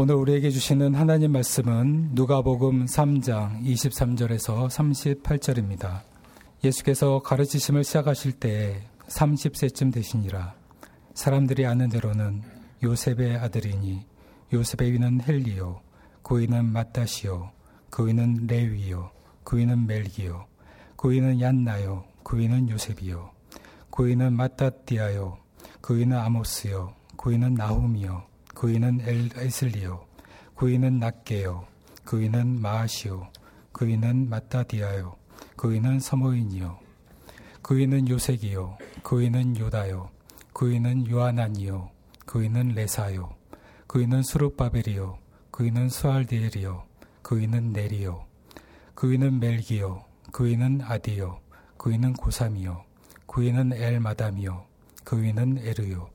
오늘 우리에게 주시는 하나님 말씀은 누가복음 3장 23절에서 38절입니다. 예수께서 가르치심을 시작하실 때 30세쯤 되시니라. 사람들이 아는 대로는 요셉의 아들이니 요셉의 위는 헬리요, 그이는 마따시요, 그이는 레위요, 그이는 멜기요, 그이는 얀나요, 그이는 요셉이요, 그이는 마따띠아요, 그이는 아모스요, 그이는 나훔이요, 그이는 엘에슬리요, 그이는 낫게요, 그이는 마아시요, 그이는 마따디아요, 그이는 서모인이요, 그이는 요색이요, 그이는 요다요, 그이는 요하나니요, 그이는 레사요, 그이는 수르바벨이요, 그이는 수알디엘이요, 그이는 네리요, 그이는 멜기요, 그이는 아디요, 그이는 고삼이요, 그이는 엘마담이요, 그이는 에르요,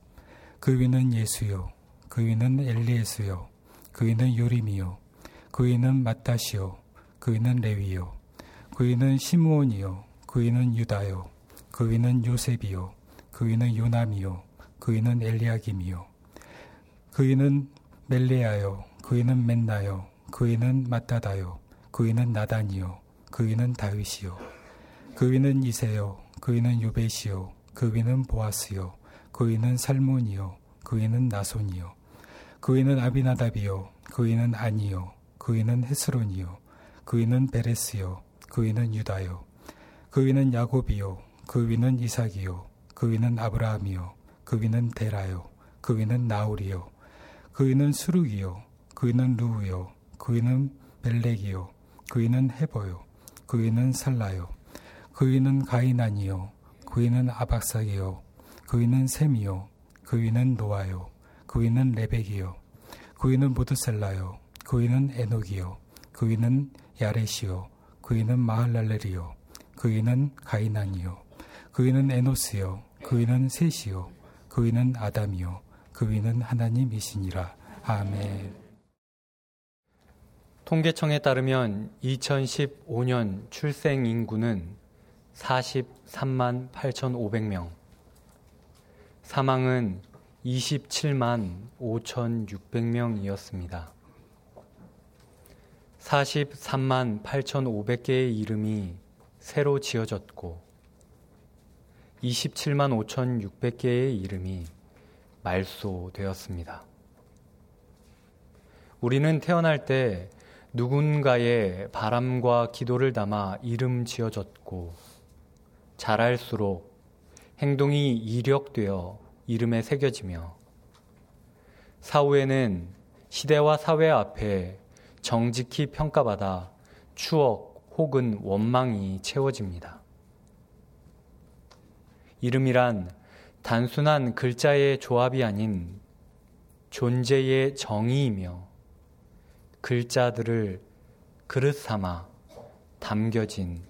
그이는 예수요, 그이는 엘리에스요, 그이는 요림이요, 그이는 마따시요, 그이는 레위요, 그이는 시므온이요, 그이는 유다요, 그이는 요셉이요, 그이는 요남이요, 그이는 엘리야김이요, 그이는 멜레아요, 그이는 맨나요, 그이는 마따다요, 그이는 나단이요, 그이는 다윗이요, 그이는 이세요, 그이는 요베시요, 그이는 보아스요, 그이는 살몬이요, 그이는 나손이요, 그이는 아비나답이요, 그이는 아니요, 그이는 헤스론이요, 그이는 베레스요, 그이는 유다요, 그이는 야곱이요, 그이는 이삭이요, 그이는 아브라함이요, 그이는 데라요, 그이는 나울이요, 그이는 수룩이요, 그이는 루우요, 그이는 벨렉이요, 그이는 헤버요, 그이는 살라요, 그이는 가이난이요, 그이는 아박삭이요, 그이는 셈이요, 그이는 노아요, 그이는 레벡이요, 그이는 모드셀라요, 그이는 에녹이요, 그이는 야렛이요, 그이는 마할랄렐이요, 그이는 가이난이요, 그이는 에노스요, 그이는 셋이요, 그이는 아담이요, 그이는 하나님이시니라. 아멘. 통계청에 따르면 2015년 출생 인구는 43만 8,500명, 사망은 27만 5,600명이었습니다. 43만 8,500개의 이름이 새로 지어졌고 27만 5,600개의 이름이 말소되었습니다. 우리는 태어날 때 누군가의 바람과 기도를 담아 이름 지어졌고 자랄수록 행동이 이력되어 이름에 새겨지며 사후에는 시대와 사회 앞에 정직히 평가받아 추억 혹은 원망이 채워집니다. 이름이란 단순한 글자의 조합이 아닌 존재의 정의이며 글자들을 그릇 삼아 담겨진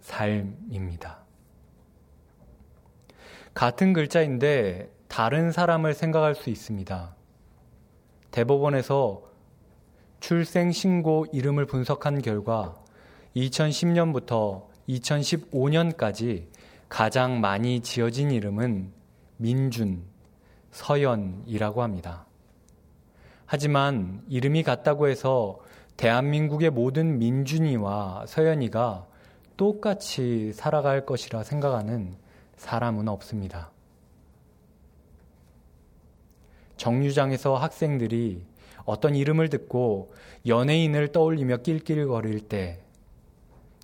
삶입니다. 같은 글자인데 다른 사람을 생각할 수 있습니다. 대법원에서 출생신고 이름을 분석한 결과 2010년부터 2015년까지 가장 많이 지어진 이름은 민준, 서연이라고 합니다. 하지만 이름이 같다고 해서 대한민국의 모든 민준이와 서연이가 똑같이 살아갈 것이라 생각하는 사람은 없습니다. 정류장에서 학생들이 어떤 이름을 듣고 연예인을 떠올리며 낄낄거릴 때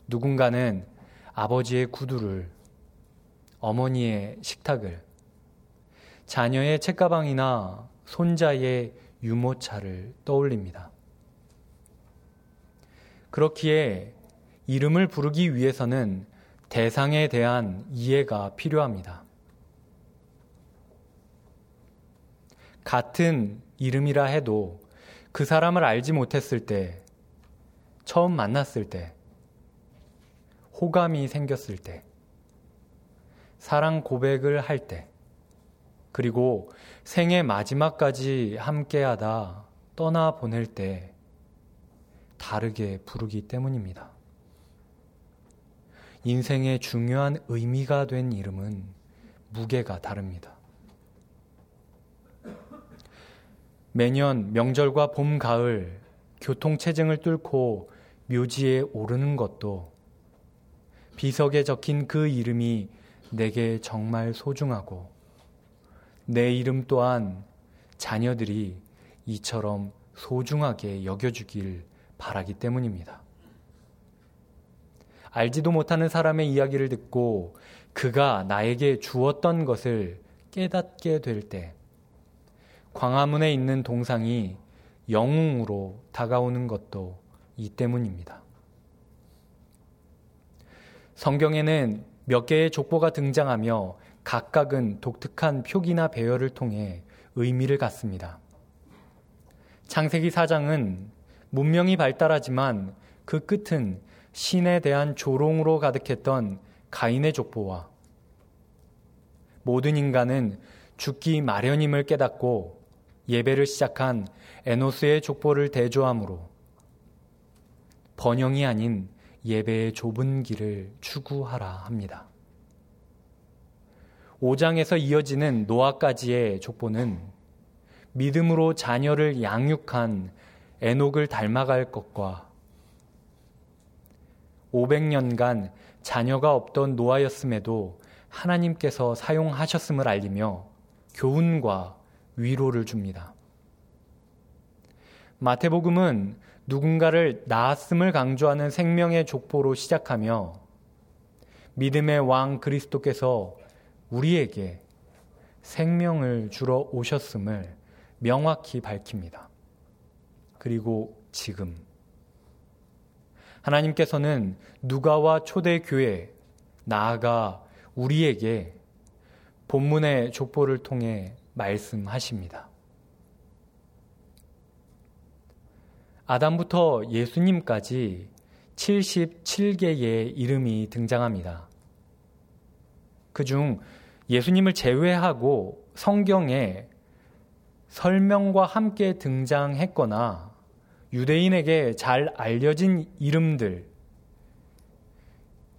누군가는 아버지의 구두를, 어머니의 식탁을, 자녀의 책가방이나 손자의 유모차를 떠올립니다. 그렇기에 이름을 부르기 위해서는 대상에 대한 이해가 필요합니다. 같은 이름이라 해도 그 사람을 알지 못했을 때, 처음 만났을 때, 호감이 생겼을 때, 사랑 고백을 할 때, 그리고 생애 마지막까지 함께하다 떠나 보낼 때 다르게 부르기 때문입니다. 인생의 중요한 의미가 된 이름은 무게가 다릅니다. 매년 명절과 봄, 가을 교통체증을 뚫고 묘지에 오르는 것도 비석에 적힌 그 이름이 내게 정말 소중하고 내 이름 또한 자녀들이 이처럼 소중하게 여겨주길 바라기 때문입니다. 알지도 못하는 사람의 이야기를 듣고 그가 나에게 주었던 것을 깨닫게 될 때, 광화문에 있는 동상이 영웅으로 다가오는 것도 이 때문입니다. 성경에는 몇 개의 족보가 등장하며 각각은 독특한 표기나 배열을 통해 의미를 갖습니다. 창세기 4장은 문명이 발달하지만 그 끝은 신에 대한 조롱으로 가득했던 가인의 족보와 모든 인간은 죽기 마련임을 깨닫고 예배를 시작한 에노스의 족보를 대조함으로 번영이 아닌 예배의 좁은 길을 추구하라 합니다. 5장에서 이어지는 노아까지의 족보는 믿음으로 자녀를 양육한 에녹을 닮아갈 것과 500년간 자녀가 없던 노아였음에도 하나님께서 사용하셨음을 알리며 교훈과 위로를 줍니다. 마태복음은 누군가를 낳았음을 강조하는 생명의 족보로 시작하며 믿음의 왕 그리스도께서 우리에게 생명을 주러 오셨음을 명확히 밝힙니다. 그리고 지금 하나님께서는 누가와 초대 교회 나아가 우리에게 본문의 족보를 통해 말씀하십니다. 아담부터 예수님까지 77개의 이름이 등장합니다. 그중 예수님을 제외하고 성경에 설명과 함께 등장했거나 유대인에게 잘 알려진 이름들,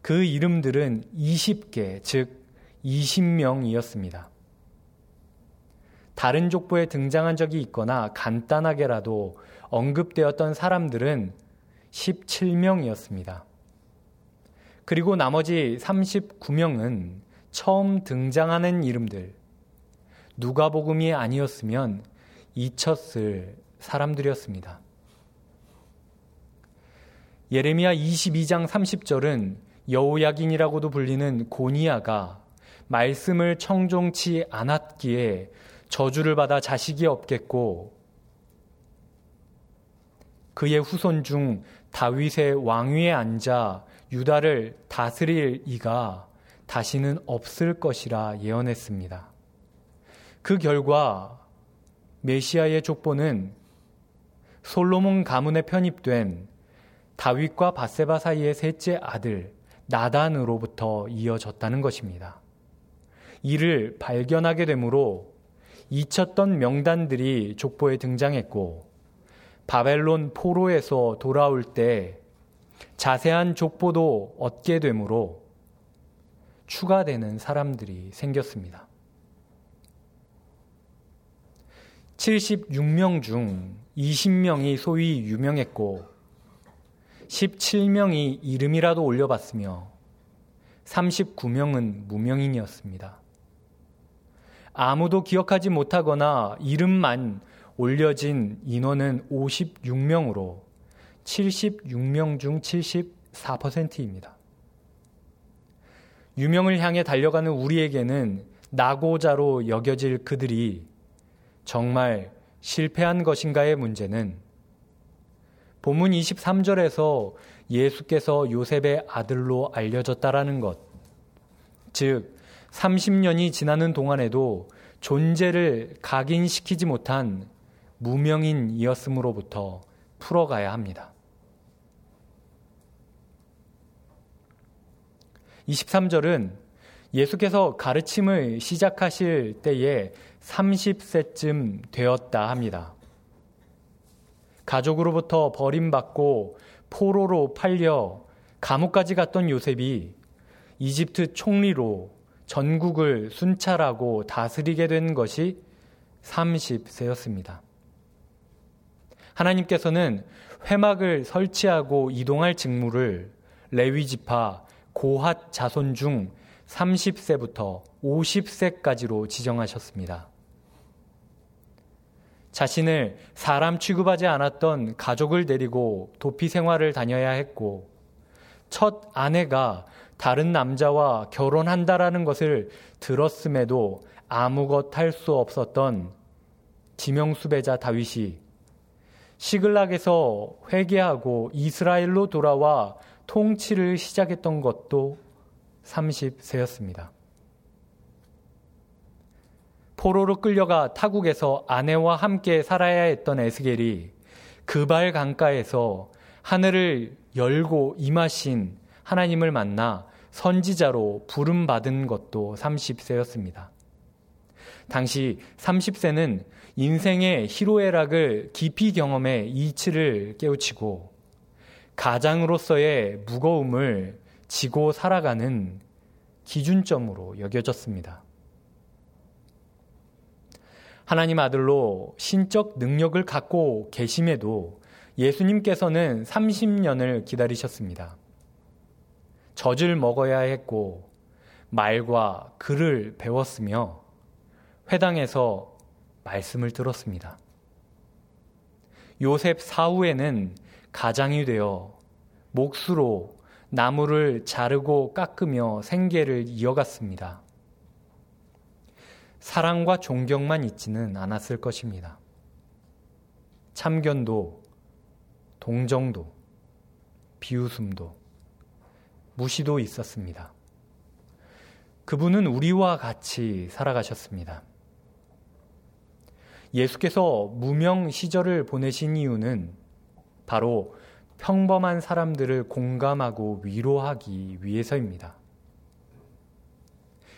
그 이름들은 20개, 즉 20명이었습니다. 다른 족보에 등장한 적이 있거나 간단하게라도 언급되었던 사람들은 17명이었습니다. 그리고 나머지 39명은 처음 등장하는 이름들, 누가복음이 아니었으면 잊혔을 사람들이었습니다. 예레미야 22장 30절은 여호야긴이라고도 불리는 고니아가 말씀을 청종치 않았기에 저주를 받아 자식이 없겠고 그의 후손 중 다윗의 왕위에 앉아 유다를 다스릴 이가 다시는 없을 것이라 예언했습니다. 그 결과 메시아의 족보는 솔로몬 가문에 편입된 다윗과 바세바 사이의 셋째 아들 나단으로부터 이어졌다는 것입니다. 이를 발견하게 되므로 잊혔던 명단들이 족보에 등장했고 바벨론 포로에서 돌아올 때 자세한 족보도 얻게 되므로 추가되는 사람들이 생겼습니다. 76명 중 20명이 소위 유명했고 17명이 이름이라도 올려봤으며 39명은 무명인이었습니다. 아무도 기억하지 못하거나 이름만 올려진 인원은 56명으로 76명 중 74%입니다. 유명을 향해 달려가는 우리에게는 낙오자로 여겨질 그들이 정말 실패한 것인가의 문제는 본문 23절에서 예수께서 요셉의 아들로 알려졌다라는 것. 즉, 30년이 지나는 동안에도 존재를 각인시키지 못한 무명인이었으므로부터 풀어가야 합니다. 23절은 예수께서 가르침을 시작하실 때에 30세쯤 되었다 합니다. 가족으로부터 버림받고 포로로 팔려 감옥까지 갔던 요셉이 이집트 총리로 전국을 순찰하고 다스리게 된 것이 30세였습니다. 하나님께서는 회막을 설치하고 이동할 직무를 레위 지파 고핫 자손 중 30세부터 50세까지로 지정하셨습니다. 자신을 사람 취급하지 않았던 가족을 데리고 도피 생활을 다녀야 했고, 첫 아내가 다른 남자와 결혼한다라는 것을 들었음에도 아무것 할 수 없었던 지명수배자 다윗이 시글락에서 회개하고 이스라엘로 돌아와 통치를 시작했던 것도 30세였습니다. 포로로 끌려가 타국에서 아내와 함께 살아야 했던 에스겔이 그발 강가에서 하늘을 열고 임하신 하나님을 만나 선지자로 부름받은 것도 30세였습니다. 당시 30세는 인생의 희로애락을 깊이 경험해 이치를 깨우치고 가장으로서의 무거움을 지고 살아가는 기준점으로 여겨졌습니다. 하나님 아들로 신적 능력을 갖고 계심에도 예수님께서는 30년을 기다리셨습니다. 젖을 먹어야 했고 말과 글을 배웠으며 회당에서 말씀을 들었습니다. 요셉 사후에는 가장이 되어 몫으로 나무를 자르고 깎으며 생계를 이어갔습니다. 사랑과 존경만 있지는 않았을 것입니다. 참견도, 동정도, 비웃음도, 무시도 있었습니다. 그분은 우리와 같이 살아가셨습니다. 예수께서 무명 시절을 보내신 이유는 바로 평범한 사람들을 공감하고 위로하기 위해서입니다.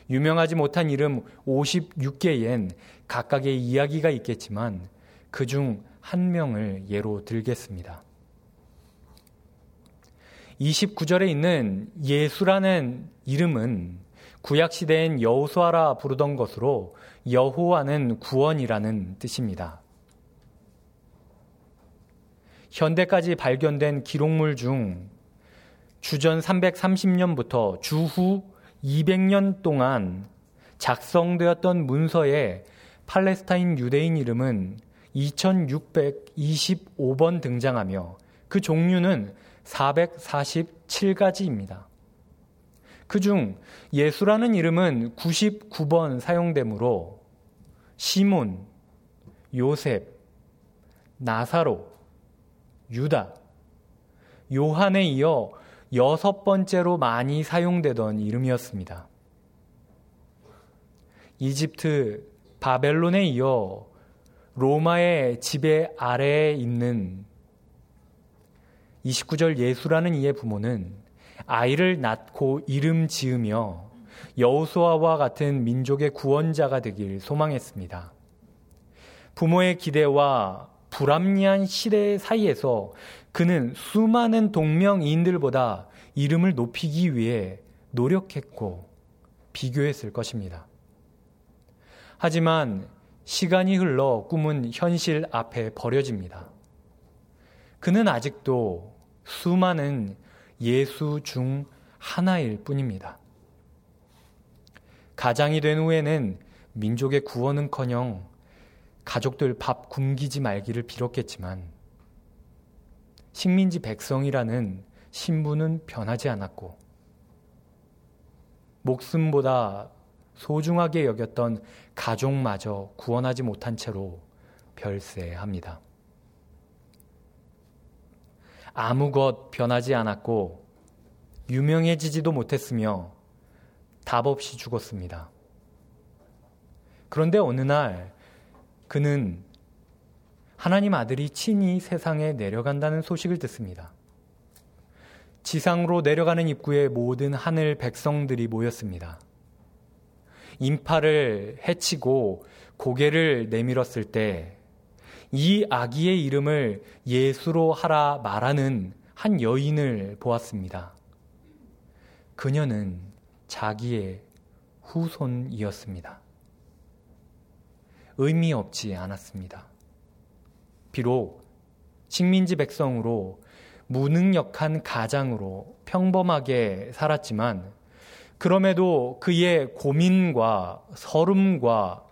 유명하지 못한 이름 56개엔 각각의 이야기가 있겠지만 그 중 한 명을 예로 들겠습니다. 29절에 있는 예수라는 이름은 구약 시대엔 여호수아라 부르던 것으로 여호와는 구원이라는 뜻입니다. 현대까지 발견된 기록물 중 주전 330년부터 주후 200년 동안 작성되었던 문서에 팔레스타인 유대인 이름은 2625번 등장하며 그 종류는 447가지입니다. 그중 예수라는 이름은 99번 사용되므로 시몬, 요셉, 나사로, 유다, 요한에 이어 여섯 번째로 많이 사용되던 이름이었습니다. 이집트, 바벨론에 이어 로마의 지배 아래에 있는 29절 예수라는 이의 부모는 아이를 낳고 이름 지으며 여우수아와 같은 민족의 구원자가 되길 소망했습니다. 부모의 기대와 불합리한 시대 사이에서 그는 수많은 동명인들보다 이름을 높이기 위해 노력했고 비교했을 것입니다. 하지만 시간이 흘러 꿈은 현실 앞에 버려집니다. 그는 아직도 수많은 예수 중 하나일 뿐입니다. 가장이 된 후에는 민족의 구원은 커녕 가족들 밥 굶기지 말기를 빌었겠지만 식민지 백성이라는 신분은 변하지 않았고 목숨보다 소중하게 여겼던 가족마저 구원하지 못한 채로 별세합니다. 아무것 변하지 않았고 유명해지지도 못했으며 답 없이 죽었습니다. 그런데 어느 날 그는 하나님 아들이 친히 세상에 내려간다는 소식을 듣습니다. 지상으로 내려가는 입구에 모든 하늘 백성들이 모였습니다. 인파를 해치고 고개를 내밀었을 때 이 아기의 이름을 예수로 하라 말하는 한 여인을 보았습니다. 그녀는 자기의 후손이었습니다. 의미 없지 않았습니다. 비록 식민지 백성으로 무능력한 가장으로 평범하게 살았지만 그럼에도 그의 고민과 서름과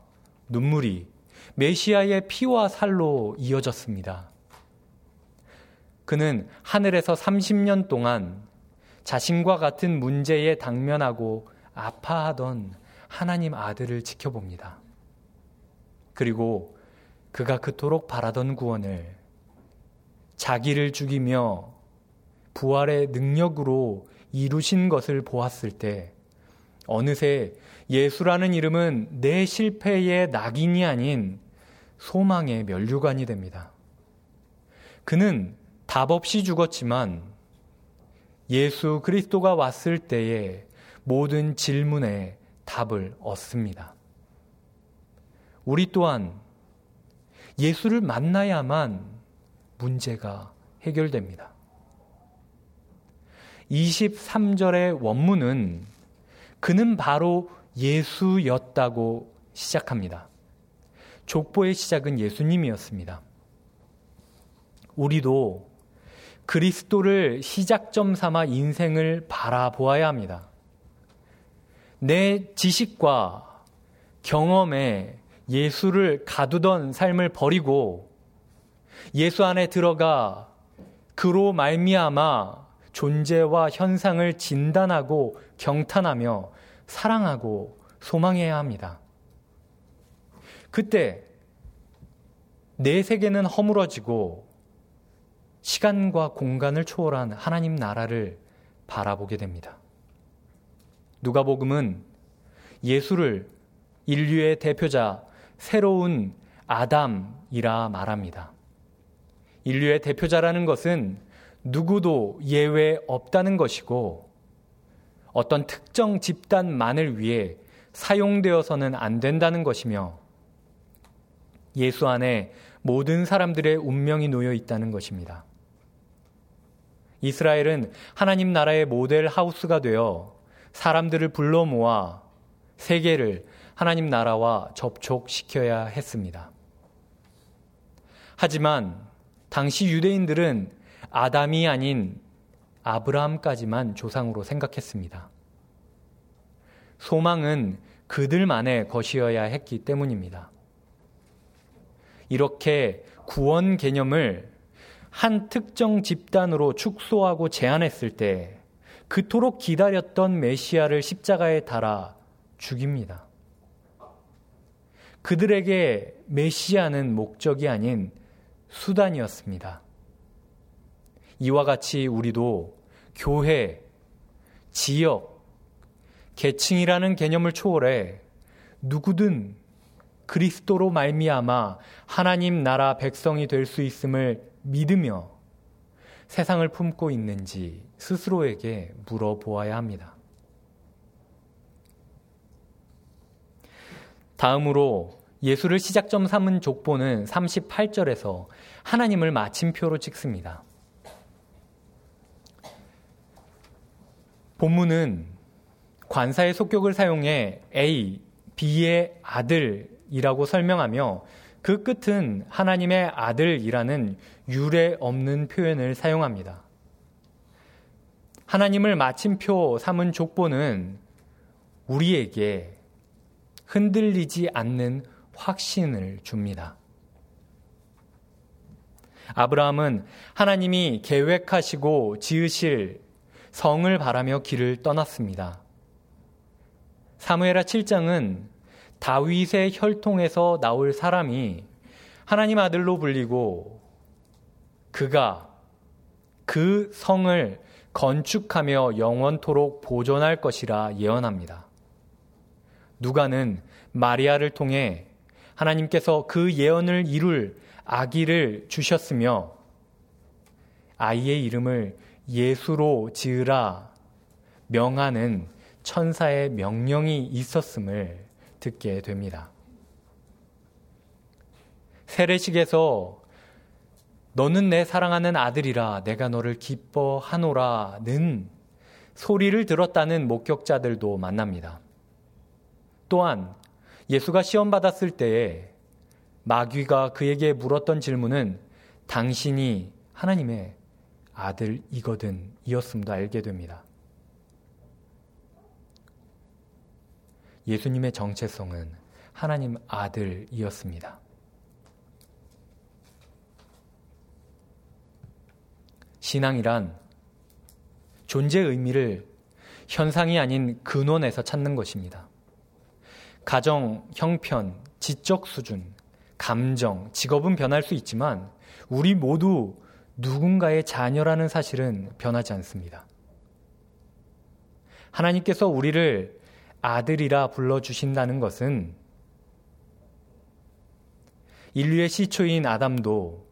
눈물이 메시아의 피와 살로 이어졌습니다. 그는 하늘에서 30년 동안 자신과 같은 문제에 당면하고 아파하던 하나님 아들을 지켜봅니다. 그리고 그가 그토록 바라던 구원을 자기를 죽이며 부활의 능력으로 이루신 것을 보았을 때 어느새 예수라는 이름은 내 실패의 낙인이 아닌 소망의 면류관이 됩니다. 그는 답 없이 죽었지만 예수 그리스도가 왔을 때에 모든 질문에 답을 얻습니다. 우리 또한 예수를 만나야만 문제가 해결됩니다. 23절의 원문은 그는 바로 예수였다고 시작합니다. 족보의 시작은 예수님이었습니다. 우리도 그리스도를 시작점 삼아 인생을 바라보아야 합니다. 내 지식과 경험에 예수를 가두던 삶을 버리고 예수 안에 들어가 그로 말미암아 존재와 현상을 진단하고 경탄하며 사랑하고 소망해야 합니다. 그때 내 세계는 허물어지고 시간과 공간을 초월한 하나님 나라를 바라보게 됩니다. 누가복음은 예수를 인류의 대표자 새로운 아담이라 말합니다. 인류의 대표자라는 것은 누구도 예외 없다는 것이고 어떤 특정 집단만을 위해 사용되어서는 안 된다는 것이며 예수 안에 모든 사람들의 운명이 놓여 있다는 것입니다. 이스라엘은 하나님 나라의 모델 하우스가 되어 사람들을 불러 모아 세계를 하나님 나라와 접촉시켜야 했습니다. 하지만 당시 유대인들은 아담이 아닌 아브라함까지만 조상으로 생각했습니다. 소망은 그들만의 것이어야 했기 때문입니다. 이렇게 구원 개념을 한 특정 집단으로 축소하고 제한했을 때 그토록 기다렸던 메시아를 십자가에 달아 죽입니다. 그들에게 메시아는 목적이 아닌 수단이었습니다. 이와 같이 우리도 교회, 지역, 계층이라는 개념을 초월해 누구든 그리스도로 말미암아 하나님 나라 백성이 될 수 있음을 믿으며 세상을 품고 있는지 스스로에게 물어보아야 합니다. 다음으로 예수를 시작점 삼은 족보는 38절에서 하나님을 마침표로 찍습니다. 본문은 관사의 속격을 사용해 A, B의 아들 이라고 설명하며 그 끝은 하나님의 아들이라는 유례 없는 표현을 사용합니다. 하나님을 마침표 삼은 족보는 우리에게 흔들리지 않는 확신을 줍니다. 아브라함은 하나님이 계획하시고 지으실 성을 바라며 길을 떠났습니다. 사무에라 7장은 다윗의 혈통에서 나올 사람이 하나님 아들로 불리고 그가 그 성을 건축하며 영원토록 보존할 것이라 예언합니다. 누가는 마리아를 통해 하나님께서 그 예언을 이룰 아기를 주셨으며 아이의 이름을 예수로 지으라 명하는 천사의 명령이 있었음을 듣게 됩니다. 세례식에서 너는 내 사랑하는 아들이라 내가 너를 기뻐하노라는 소리를 들었다는 목격자들도 만납니다. 또한 예수가 시험받았을 때에 마귀가 그에게 물었던 질문은 당신이 하나님의 아들이거든 이었음도 알게 됩니다. 예수님의 정체성은 하나님 아들이었습니다. 신앙이란 존재 의미를 현상이 아닌 근원에서 찾는 것입니다. 가정, 형편, 지적 수준, 감정, 직업은 변할 수 있지만 우리 모두 누군가의 자녀라는 사실은 변하지 않습니다. 하나님께서 우리를 아들이라 불러주신다는 것은 인류의 시초인 아담도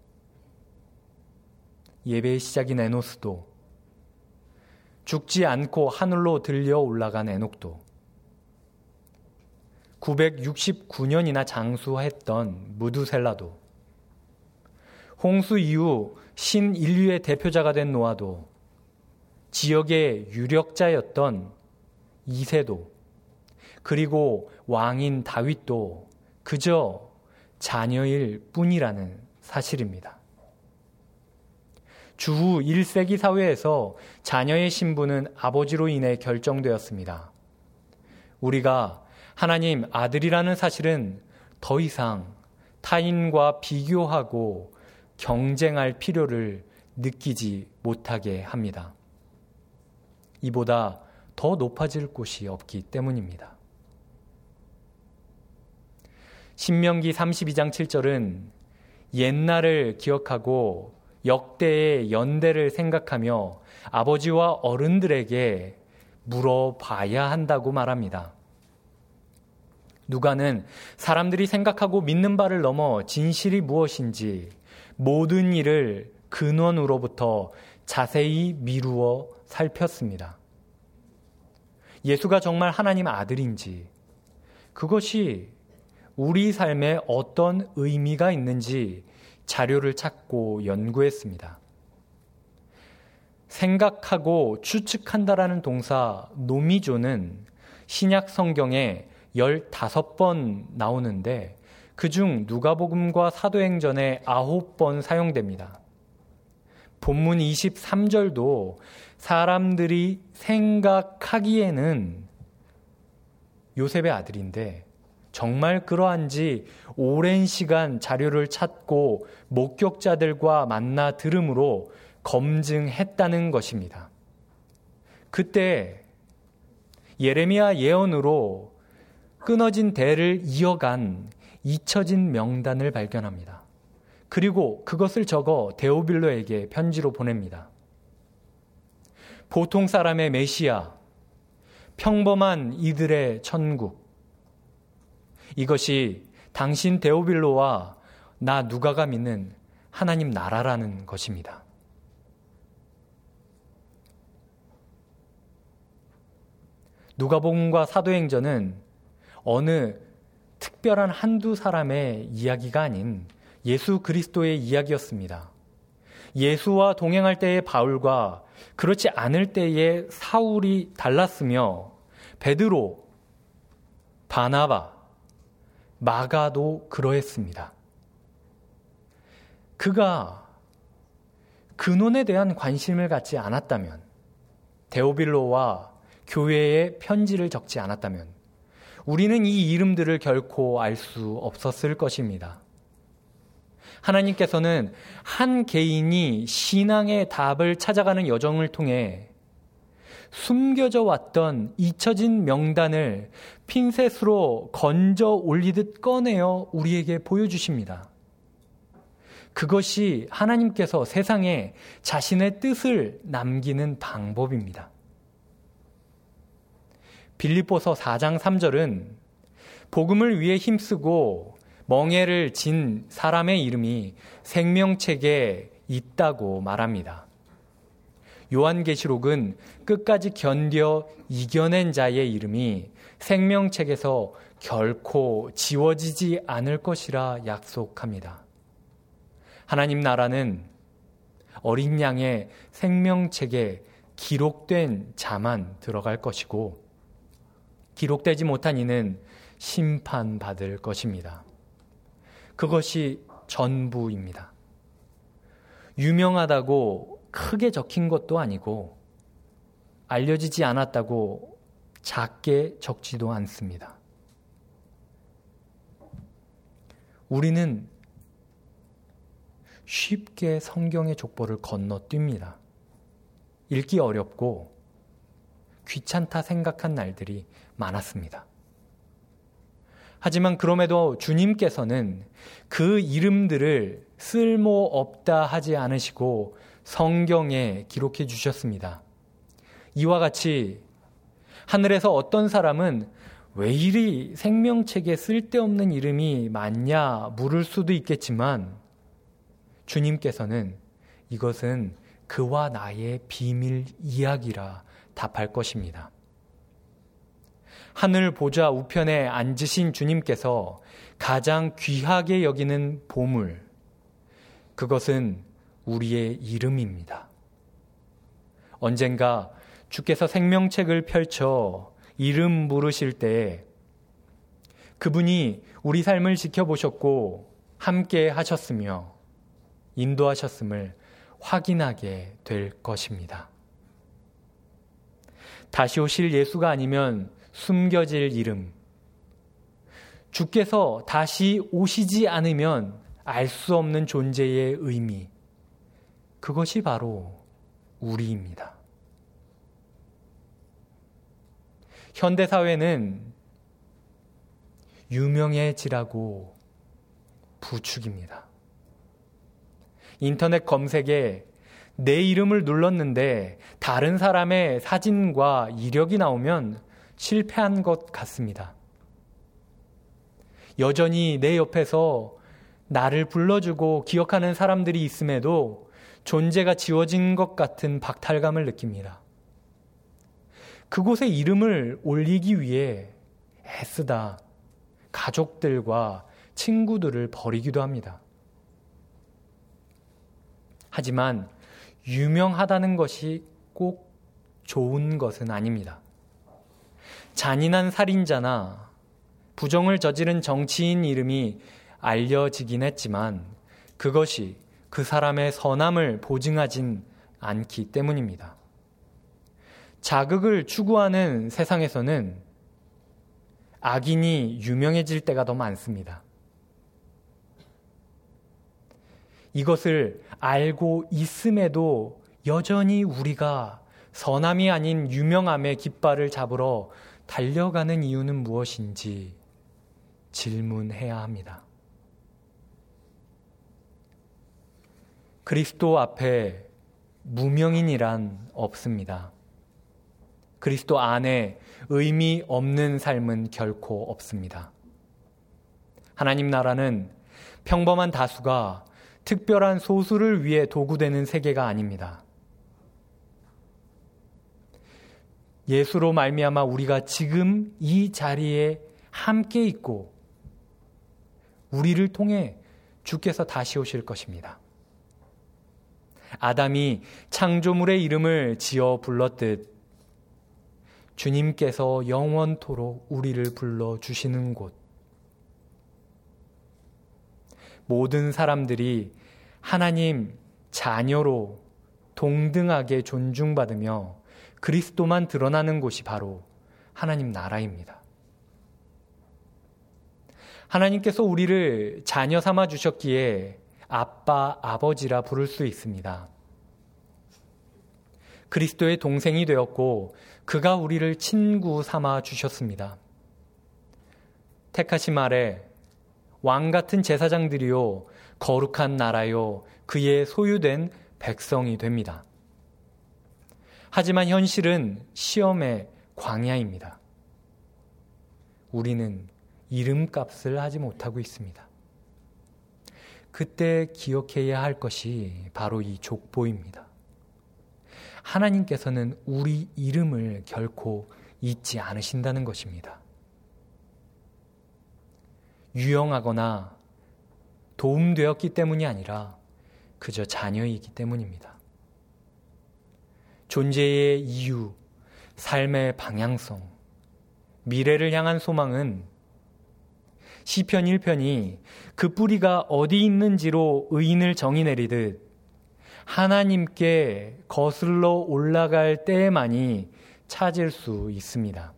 예배의 시작인 에노스도 죽지 않고 하늘로 들려 올라간 에녹도 969년이나 장수했던 무두셀라도 홍수 이후 신인류의 대표자가 된 노아도 지역의 유력자였던 이세도 그리고 왕인 다윗도 그저 자녀일 뿐이라는 사실입니다. 주후 1세기 사회에서 자녀의 신분은 아버지로 인해 결정되었습니다. 우리가 하나님 아들이라는 사실은 더 이상 타인과 비교하고 경쟁할 필요를 느끼지 못하게 합니다. 이보다 더 높아질 곳이 없기 때문입니다. 신명기 32장 7절은 옛날을 기억하고 역대의 연대를 생각하며 아버지와 어른들에게 물어봐야 한다고 말합니다. 누가는 사람들이 생각하고 믿는 바를 넘어 진실이 무엇인지 모든 일을 근원으로부터 자세히 미루어 살폈습니다. 예수가 정말 하나님 아들인지, 그것이 우리 삶에 어떤 의미가 있는지 자료를 찾고 연구했습니다. 생각하고 추측한다라는 동사 노미조는 신약 성경에 15번 나오는데 그중 누가복음과 사도행전에 9번 사용됩니다. 본문 23절도 사람들이 생각하기에는 요셉의 아들인데 정말 그러한지 오랜 시간 자료를 찾고 목격자들과 만나 들음으로 검증했다는 것입니다. 그때 예레미야 예언으로 끊어진 대를 이어간 잊혀진 명단을 발견합니다. 그리고 그것을 적어 데오빌로에게 편지로 보냅니다. 보통 사람의 메시아, 평범한 이들의 천국, 이것이 당신 데오빌로와 나 누가가 믿는 하나님 나라라는 것입니다. 누가복음과 사도행전은 어느 특별한 한두 사람의 이야기가 아닌 예수 그리스도의 이야기였습니다. 예수와 동행할 때의 바울과 그렇지 않을 때의 사울이 달랐으며 베드로, 바나바, 마가도 그러했습니다. 그가 근원에 대한 관심을 갖지 않았다면, 데오빌로와 교회에 편지를 적지 않았다면, 우리는 이 이름들을 결코 알 수 없었을 것입니다. 하나님께서는 한 개인이 신앙의 답을 찾아가는 여정을 통해 숨겨져 왔던 잊혀진 명단을 핀셋으로 건져 올리듯 꺼내어 우리에게 보여주십니다. 그것이 하나님께서 세상에 자신의 뜻을 남기는 방법입니다. 빌립보서 4장 3절은 복음을 위해 힘쓰고 멍해를 진 사람의 이름이 생명책에 있다고 말합니다. 요한계시록은 끝까지 견뎌 이겨낸 자의 이름이 생명책에서 결코 지워지지 않을 것이라 약속합니다. 하나님 나라는 어린 양의 생명책에 기록된 자만 들어갈 것이고 기록되지 못한 이는 심판받을 것입니다. 그것이 전부입니다. 유명하다고 크게 적힌 것도 아니고 알려지지 않았다고 작게 적지도 않습니다. 우리는 쉽게 성경의 족보를 건너뜁니다. 읽기 어렵고 귀찮다 생각한 날들이 많았습니다. 하지만 그럼에도 주님께서는 그 이름들을 쓸모 없다 하지 않으시고 성경에 기록해 주셨습니다. 이와 같이 하늘에서 어떤 사람은 왜 이리 생명책에 쓸데없는 이름이 많냐 물을 수도 있겠지만 주님께서는 이것은 그와 나의 비밀 이야기라 답할 것입니다. 하늘 보좌 우편에 앉으신 주님께서 가장 귀하게 여기는 보물, 그것은 우리의 이름입니다. 언젠가 주께서 생명책을 펼쳐 이름 부르실 때 그분이 우리 삶을 지켜보셨고 함께 하셨으며 인도하셨음을 확인하게 될 것입니다. 다시 오실 예수가 아니면 숨겨질 이름. 주께서 다시 오시지 않으면 알 수 없는 존재의 의미. 그것이 바로 우리입니다. 현대사회는 유명해지라고 부축입니다. 인터넷 검색에 내 이름을 눌렀는데 다른 사람의 사진과 이력이 나오면 실패한 것 같습니다. 여전히 내 옆에서 나를 불러주고 기억하는 사람들이 있음에도 존재가 지워진 것 같은 박탈감을 느낍니다. 그곳에 이름을 올리기 위해 애쓰다 가족들과 친구들을 버리기도 합니다. 하지만 유명하다는 것이 꼭 좋은 것은 아닙니다. 잔인한 살인자나 부정을 저지른 정치인 이름이 알려지긴 했지만 그것이 그 사람의 선함을 보증하진 않기 때문입니다. 자극을 추구하는 세상에서는 악인이 유명해질 때가 더 많습니다. 이것을 알고 있음에도 여전히 우리가 선함이 아닌 유명함의 깃발을 잡으러 달려가는 이유는 무엇인지 질문해야 합니다. 그리스도 앞에 무명인이란 없습니다. 그리스도 안에 의미 없는 삶은 결코 없습니다. 하나님 나라는 평범한 다수가 특별한 소수를 위해 도구되는 세계가 아닙니다. 예수로 말미암아 우리가 지금 이 자리에 함께 있고 우리를 통해 주께서 다시 오실 것입니다. 아담이 창조물의 이름을 지어 불렀듯 주님께서 영원토록 우리를 불러 주시는 곳. 모든 사람들이 하나님 자녀로 동등하게 존중받으며 그리스도만 드러나는 곳이 바로 하나님 나라입니다. 하나님께서 우리를 자녀 삼아 주셨기에 아빠, 아버지라 부를 수 있습니다. 그리스도의 동생이 되었고 그가 우리를 친구 삼아 주셨습니다. 택하신 말에 왕 같은 제사장들이요 거룩한 나라요 그의 소유된 백성이 됩니다. 하지만 현실은 시험의 광야입니다. 우리는 이름값을 하지 못하고 있습니다. 그때 기억해야 할 것이 바로 이 족보입니다. 하나님께서는 우리 이름을 결코 잊지 않으신다는 것입니다. 유용하거나 도움되었기 때문이 아니라 그저 자녀이기 때문입니다. 존재의 이유, 삶의 방향성, 미래를 향한 소망은 시편 1편이 그 뿌리가 어디 있는지로 의인을 정의 내리듯 하나님께 거슬러 올라갈 때에만이 찾을 수 있습니다.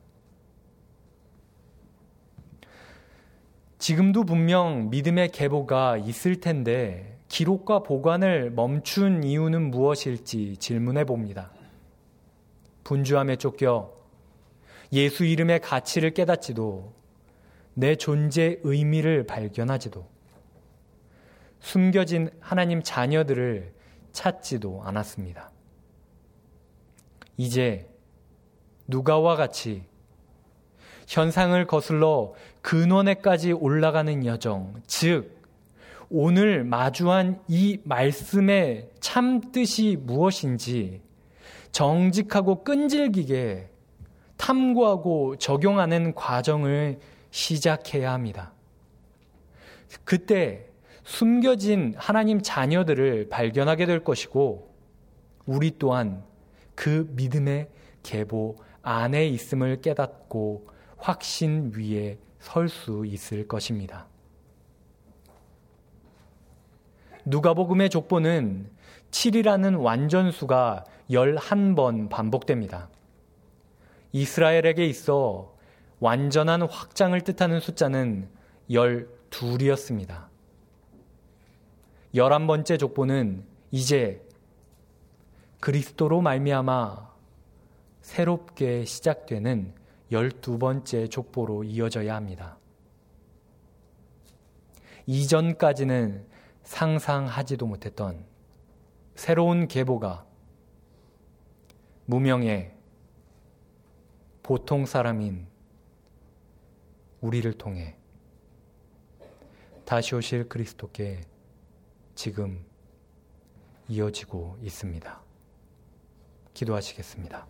지금도 분명 믿음의 계보가 있을 텐데 기록과 보관을 멈춘 이유는 무엇일지 질문해 봅니다. 분주함에 쫓겨 예수 이름의 가치를 깨닫지도 내 존재 의미를 발견하지도 숨겨진 하나님 자녀들을 찾지도 않았습니다. 이제 누가와 같이 현상을 거슬러 근원에까지 올라가는 여정, 즉 오늘 마주한 이 말씀의 참 뜻이 무엇인지 정직하고 끈질기게 탐구하고 적용하는 과정을 시작해야 합니다. 그때 숨겨진 하나님 자녀들을 발견하게 될 것이고, 우리 또한 그 믿음의 계보 안에 있음을 깨닫고 확신 위에 설 수 있을 것입니다. 누가복음의 족보는 7이라는 완전수가 11번 반복됩니다. 이스라엘에게 있어 완전한 확장을 뜻하는 숫자는 12이었습니다. 11번째 족보는 이제 그리스도로 말미암아 새롭게 시작되는 12번째 족보로 이어져야 합니다. 이전까지는 상상하지도 못했던 새로운 계보가 무명의 보통 사람인 우리를 통해 다시 오실 그리스도께 지금 이어지고 있습니다. 기도하시겠습니다.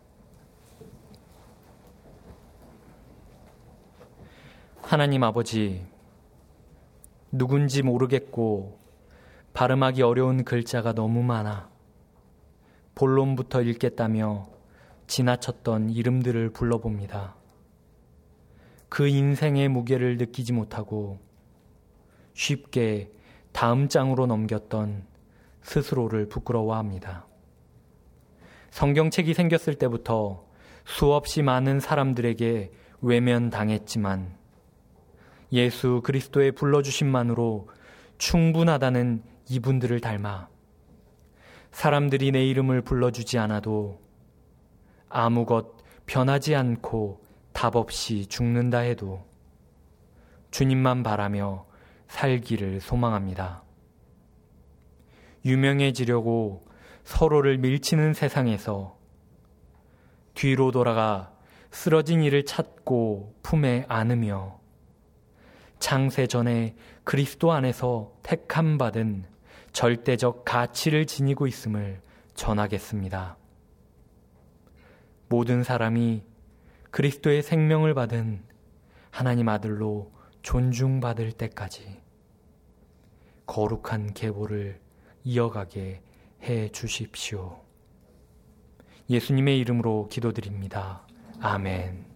하나님 아버지, 누군지 모르겠고 발음하기 어려운 글자가 너무 많아 본론부터 읽겠다며 지나쳤던 이름들을 불러봅니다. 그 인생의 무게를 느끼지 못하고 쉽게 다음 장으로 넘겼던 스스로를 부끄러워합니다. 성경책이 생겼을 때부터 수없이 많은 사람들에게 외면당했지만 예수 그리스도의 불러주심만으로 충분하다는 이분들을 닮아 사람들이 내 이름을 불러주지 않아도 아무것 변하지 않고 답 없이 죽는다 해도 주님만 바라며 살기를 소망합니다. 유명해지려고 서로를 밀치는 세상에서 뒤로 돌아가 쓰러진 이를 찾고 품에 안으며 창세 전에 그리스도 안에서 택함 받은 절대적 가치를 지니고 있음을 전하겠습니다. 모든 사람이 그리스도의 생명을 받은 하나님 아들로 존중받을 때까지 거룩한 계보를 이어가게 해 주십시오. 예수님의 이름으로 기도드립니다. 아멘.